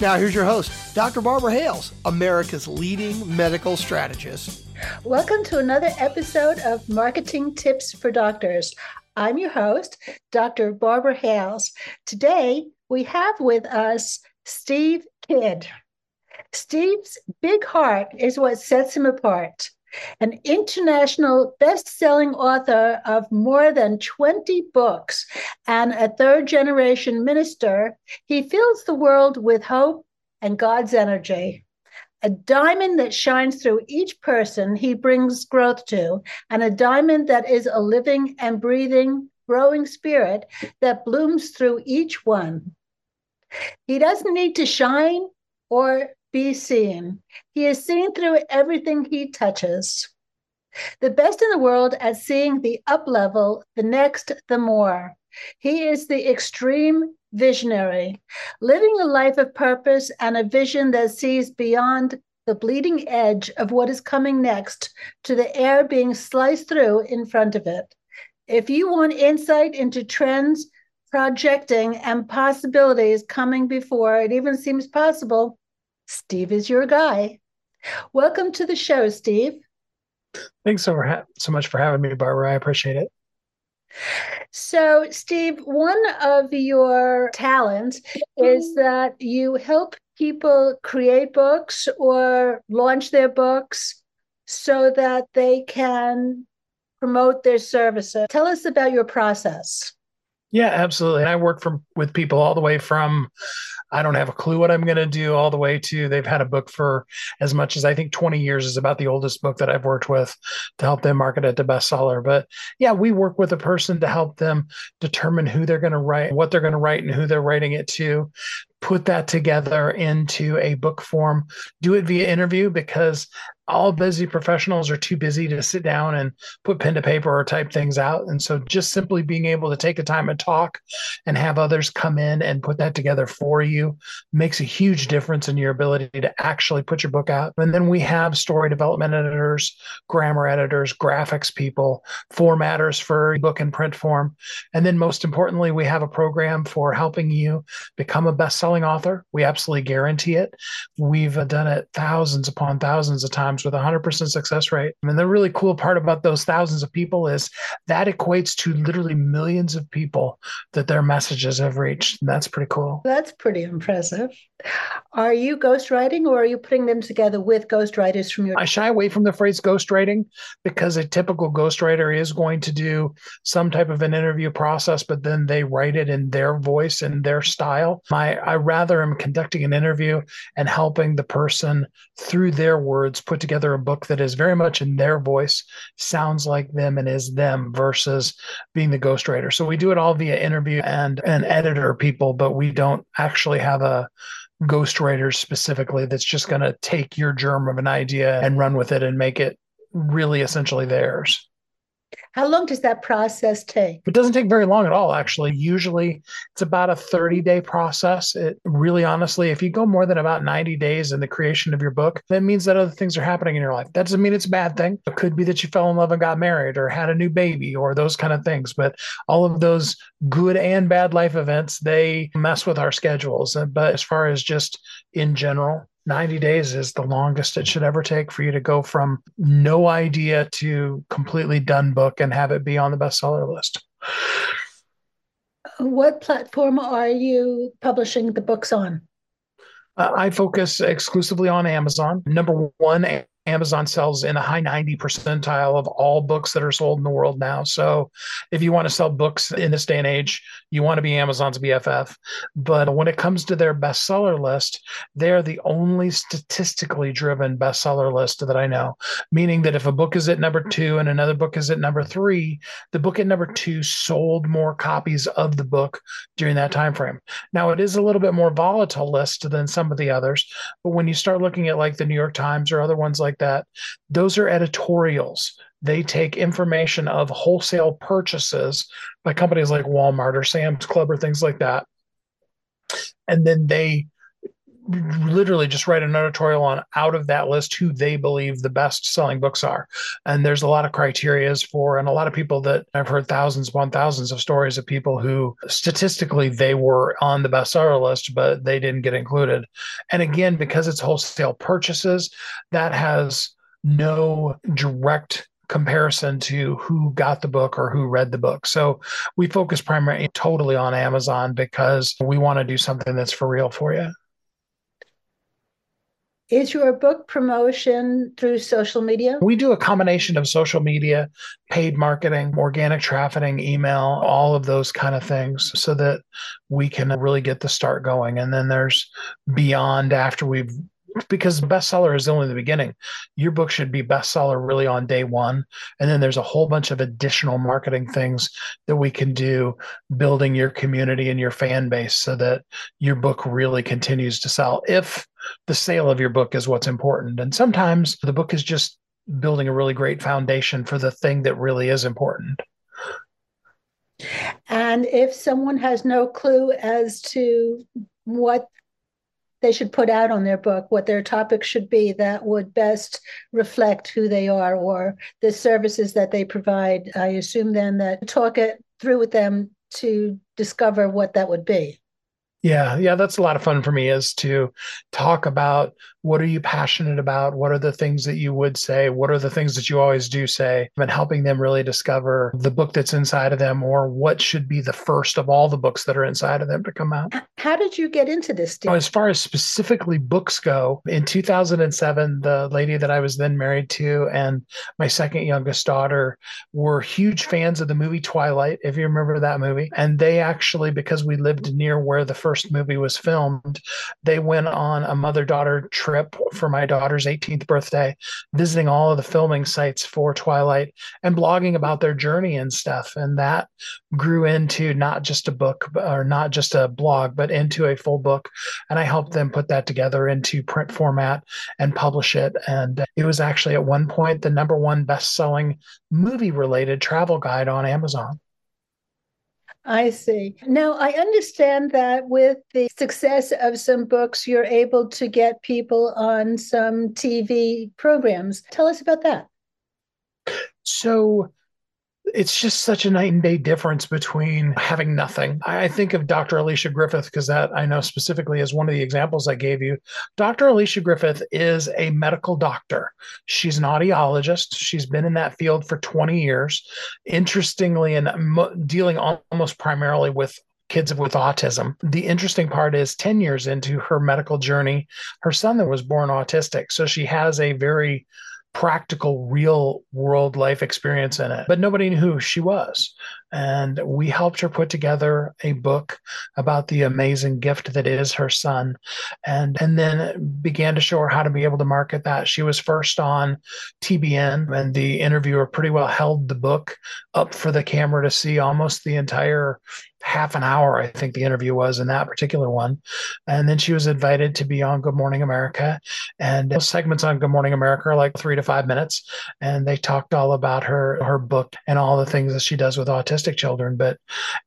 Now, here's your host, Dr. Barbara Hales, America's leading medical strategist. Welcome to another episode of Marketing Tips for Doctors. I'm your host, Dr. Barbara Hales. Today, we have with us Steve Kidd. Steve's big heart is what sets him apart. An international best selling author of more than 20 books and a third generation minister, he fills the world with hope and God's energy a diamond that shines through each person he brings growth to, and a diamond that is a living and breathing, growing spirit that blooms through each one. He doesn't need to shine or be seen, he is seen through everything he touches. The best in the world at seeing the up level, the next, the more. He is the extreme visionary, living a life of purpose and a vision that sees beyond the bleeding edge of what is coming next to the air being sliced through in front of it. If you want insight into trends, projecting, and possibilities coming before it even seems possible, Steve is your guy. Welcome to the show, Steve. Thanks so, so much for having me, Barbara. I appreciate it. So, Steve, one of your talents is mm-hmm. that you help people create books or launch their books so that they can promote their services. Tell us about your process. Yeah, absolutely. And I work from with people all the way from I don't have a clue what I'm going to do all the way to they've had a book for as much as I think 20 years is about the oldest book that I've worked with to help them market it to bestseller. But yeah, we work with a person to help them determine who they're going to write, what they're going to write, and who they're writing it to put that together into a book form, do it via interview because all busy professionals are too busy to sit down and put pen to paper or type things out. And so just simply being able to take the time and talk and have others come in and put that together for you makes a huge difference in your ability to actually put your book out. And then we have story development editors, grammar editors, graphics people, formatters for book and print form. And then most importantly, we have a program for helping you become a best-selling author. We absolutely guarantee it. We've done it thousands upon thousands of times with a 100% success rate. And the really cool part about those thousands of people is that equates to literally millions of people that their messages have reached. And that's pretty cool. That's pretty impressive. Are you ghostwriting or are you putting them together with ghostwriters from your? I shy away from the phrase ghostwriting because a typical ghostwriter is going to do some type of an interview process, but then they write it in their voice and their style. I, I rather am conducting an interview and helping the person through their words put together a book that is very much in their voice, sounds like them, and is them versus being the ghostwriter. So we do it all via interview and an editor people, but we don't actually have a ghostwriter specifically that's just going to take your germ of an idea and run with it and make it really essentially theirs. How long does that process take? It doesn't take very long at all, actually. Usually it's about a 30 day process. It really honestly, if you go more than about 90 days in the creation of your book, that means that other things are happening in your life. That doesn't mean it's a bad thing. It could be that you fell in love and got married or had a new baby or those kind of things. But all of those good and bad life events, they mess with our schedules. But as far as just in general, 90 days is the longest it should ever take for you to go from no idea to completely done book and have it be on the bestseller list. What platform are you publishing the books on? Uh, I focus exclusively on Amazon. Number one, Amazon sells in the high 90 percentile of all books that are sold in the world now. So if you want to sell books in this day and age, you want to be Amazon's BFF. But when it comes to their bestseller list, they're the only statistically driven bestseller list that I know, meaning that if a book is at number two and another book is at number three, the book at number two sold more copies of the book during that time frame. Now it is a little bit more volatile list than some of the others, but when you start looking at like the New York Times or other ones like that, those are editorials they take information of wholesale purchases by companies like Walmart or Sam's Club or things like that. And then they literally just write an editorial on out of that list who they believe the best selling books are and there's a lot of criterias for and a lot of people that i've heard thousands upon thousands of stories of people who statistically they were on the bestseller list but they didn't get included and again because it's wholesale purchases that has no direct comparison to who got the book or who read the book. So we focus primarily totally on Amazon because we want to do something that's for real for you. Is your book promotion through social media? We do a combination of social media, paid marketing, organic trafficking, email, all of those kind of things so that we can really get the start going. And then there's beyond after we've because bestseller is only the beginning. Your book should be bestseller really on day one. And then there's a whole bunch of additional marketing things that we can do, building your community and your fan base so that your book really continues to sell. If the sale of your book is what's important. And sometimes the book is just building a really great foundation for the thing that really is important. And if someone has no clue as to what they should put out on their book what their topic should be that would best reflect who they are or the services that they provide. I assume then that talk it through with them to discover what that would be. Yeah, yeah, that's a lot of fun for me is to talk about what are you passionate about? What are the things that you would say? What are the things that you always do say? And helping them really discover the book that's inside of them or what should be the first of all the books that are inside of them to come out. How did you get into this? As far as specifically books go, in 2007, the lady that I was then married to and my second youngest daughter were huge fans of the movie Twilight, if you remember that movie. And they actually, because we lived near where the first movie was filmed, they went on a mother daughter trip trip for my daughter's 18th birthday, visiting all of the filming sites for Twilight and blogging about their journey and stuff. And that grew into not just a book or not just a blog, but into a full book. And I helped them put that together into print format and publish it. And it was actually at one point the number one best selling movie related travel guide on Amazon. I see. Now, I understand that with the success of some books, you're able to get people on some TV programs. Tell us about that. So, it's just such a night and day difference between having nothing. I think of Dr. Alicia Griffith because that I know specifically is one of the examples I gave you. Dr. Alicia Griffith is a medical doctor. She's an audiologist. She's been in that field for 20 years. Interestingly, and dealing almost primarily with kids with autism. The interesting part is 10 years into her medical journey, her son that was born autistic. So she has a very practical, real world life experience in it. But nobody knew who she was. And we helped her put together a book about the amazing gift that is her son. And, and then began to show her how to be able to market that. She was first on TBN, and the interviewer pretty well held the book up for the camera to see almost the entire half an hour, I think the interview was in that particular one. And then she was invited to be on Good Morning America. And those segments on Good Morning America are like three to five minutes. And they talked all about her, her book and all the things that she does with autistic children. But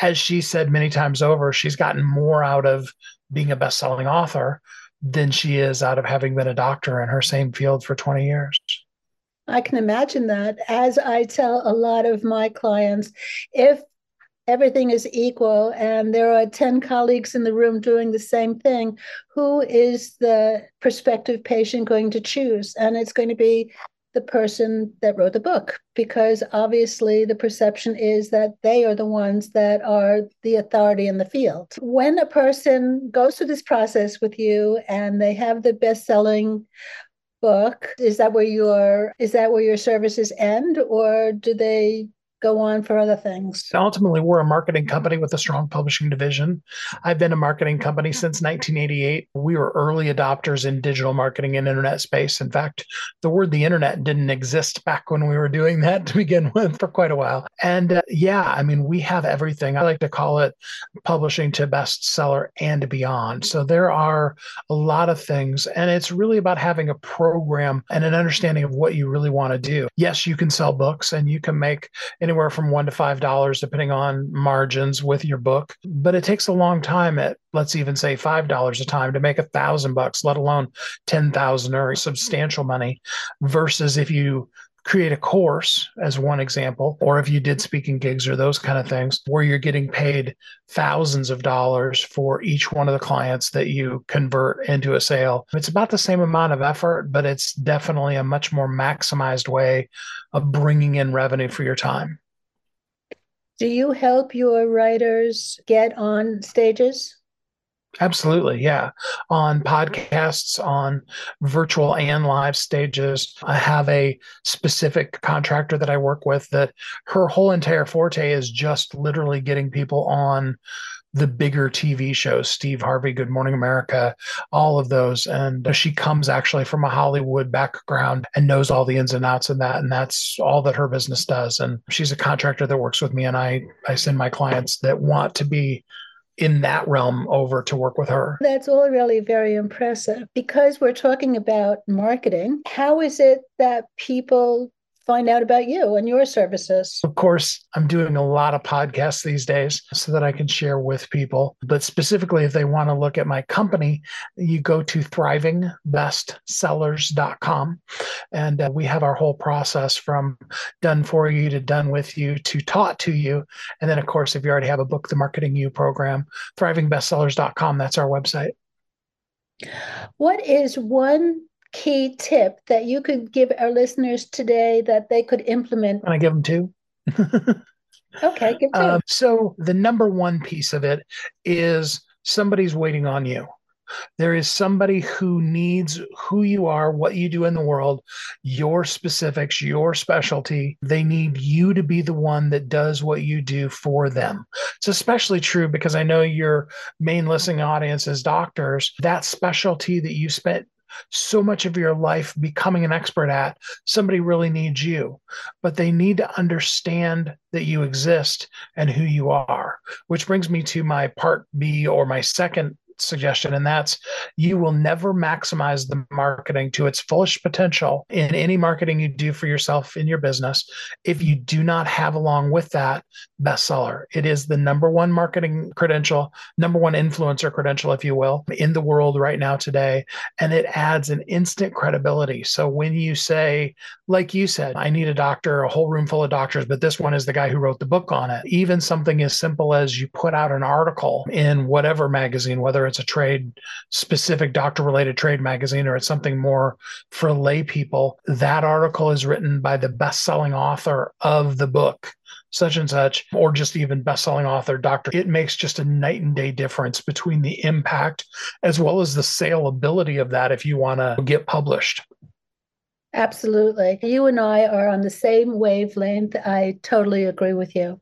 as she said many times over, she's gotten more out of being a best selling author than she is out of having been a doctor in her same field for 20 years. I can imagine that. As I tell a lot of my clients, if everything is equal and there are 10 colleagues in the room doing the same thing, who is the prospective patient going to choose? And it's going to be the person that wrote the book because obviously the perception is that they are the ones that are the authority in the field. When a person goes through this process with you and they have the best-selling book, is that where your is that where your services end or do they go on for other things. Ultimately, we're a marketing company with a strong publishing division. I've been a marketing company since 1988. We were early adopters in digital marketing and internet space. In fact, the word the internet didn't exist back when we were doing that to begin with for quite a while. And uh, yeah, I mean, we have everything. I like to call it publishing to bestseller and beyond. So there are a lot of things, and it's really about having a program and an understanding of what you really want to do. Yes, you can sell books and you can make an anywhere from one to five dollars, depending on margins with your book. But it takes a long time at let's even say five dollars a time to make a thousand bucks, let alone ten thousand or substantial money. Versus if you create a course as one example, or if you did speaking gigs or those kind of things, where you're getting paid thousands of dollars for each one of the clients that you convert into a sale. It's about the same amount of effort, but it's definitely a much more maximized way of bringing in revenue for your time. Do you help your writers get on stages? Absolutely. Yeah. On podcasts, on virtual and live stages. I have a specific contractor that I work with that her whole entire forte is just literally getting people on the bigger TV shows, Steve Harvey, Good Morning America, all of those. And she comes actually from a Hollywood background and knows all the ins and outs of that. And that's all that her business does. And she's a contractor that works with me. And I, I send my clients that want to be in that realm over to work with her. That's all really very impressive. Because we're talking about marketing, how is it that people find out about you and your services? Of course, I'm doing a lot of podcasts these days so that I can share with people. But specifically, if they want to look at my company, you go to thrivingbestsellers.com. And uh, we have our whole process from done for you to done with you to taught to you. And then, of course, if you already have a book, the Marketing You program, thrivingbestsellers.com, that's our website. What is one key tip that you could give our listeners today that they could implement? Can I give them two? okay, give two. Um, so the number one piece of it is somebody's waiting on you. There is somebody who needs who you are, what you do in the world, your specifics, your specialty. They need you to be the one that does what you do for them. It's especially true because I know your main listening audience is doctors. That specialty that you spent so much of your life becoming an expert at, somebody really needs you. But they need to understand that you exist and who you are, which brings me to my part B or my second suggestion, and that's you will never maximize the marketing to its fullest potential in any marketing you do for yourself in your business if you do not have along with that bestseller. It is the number one marketing credential, number one influencer credential, if you will, in the world right now today. And it adds an instant credibility. So when you say, like you said, I need a doctor, a whole room full of doctors, but this one is the guy who wrote the book on it, even something as simple as you put out an article in whatever magazine, whether it's a trade specific doctor related trade magazine or it's something more for lay people, that article is written by the best selling author of the book such and such, or just even best-selling author, doctor. It makes just a night and day difference between the impact as well as the saleability of that if you want to get published. Absolutely. You and I are on the same wavelength. I totally agree with you.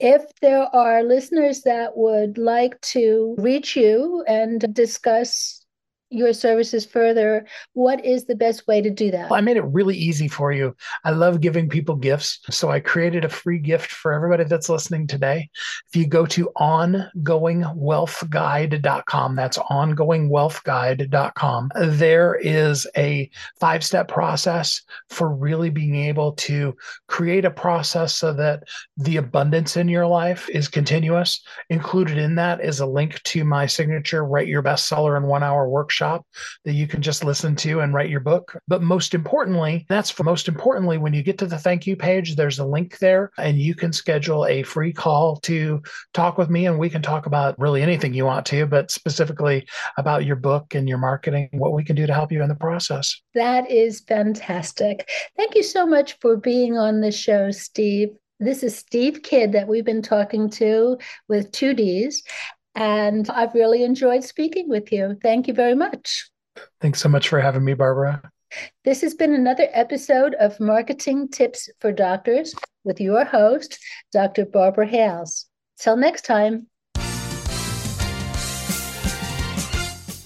If there are listeners that would like to reach you and discuss your services further, what is the best way to do that? Well, I made it really easy for you. I love giving people gifts. So I created a free gift for everybody that's listening today. If you go to ongoingwealthguide.com, that's ongoingwealthguide.com, there is a five step process for really being able to create a process so that the abundance in your life is continuous. Included in that is a link to my signature Write Your Bestseller in One Hour workshop workshop that you can just listen to and write your book. But most importantly, that's for most importantly, when you get to the thank you page, there's a link there and you can schedule a free call to talk with me and we can talk about really anything you want to, but specifically about your book and your marketing, what we can do to help you in the process. That is fantastic. Thank you so much for being on the show, Steve. This is Steve Kidd that we've been talking to with two D's. And I've really enjoyed speaking with you. Thank you very much. Thanks so much for having me, Barbara. This has been another episode of Marketing Tips for Doctors with your host, Dr. Barbara Hales. Till next time.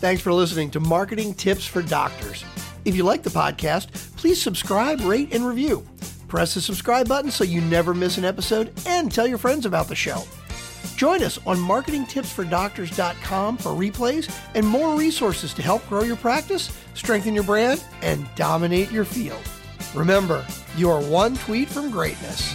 Thanks for listening to Marketing Tips for Doctors. If you like the podcast, please subscribe, rate, and review. Press the subscribe button so you never miss an episode and tell your friends about the show. Join us on marketingtipsfordoctors.com for replays and more resources to help grow your practice, strengthen your brand, and dominate your field. Remember, you are one tweet from greatness.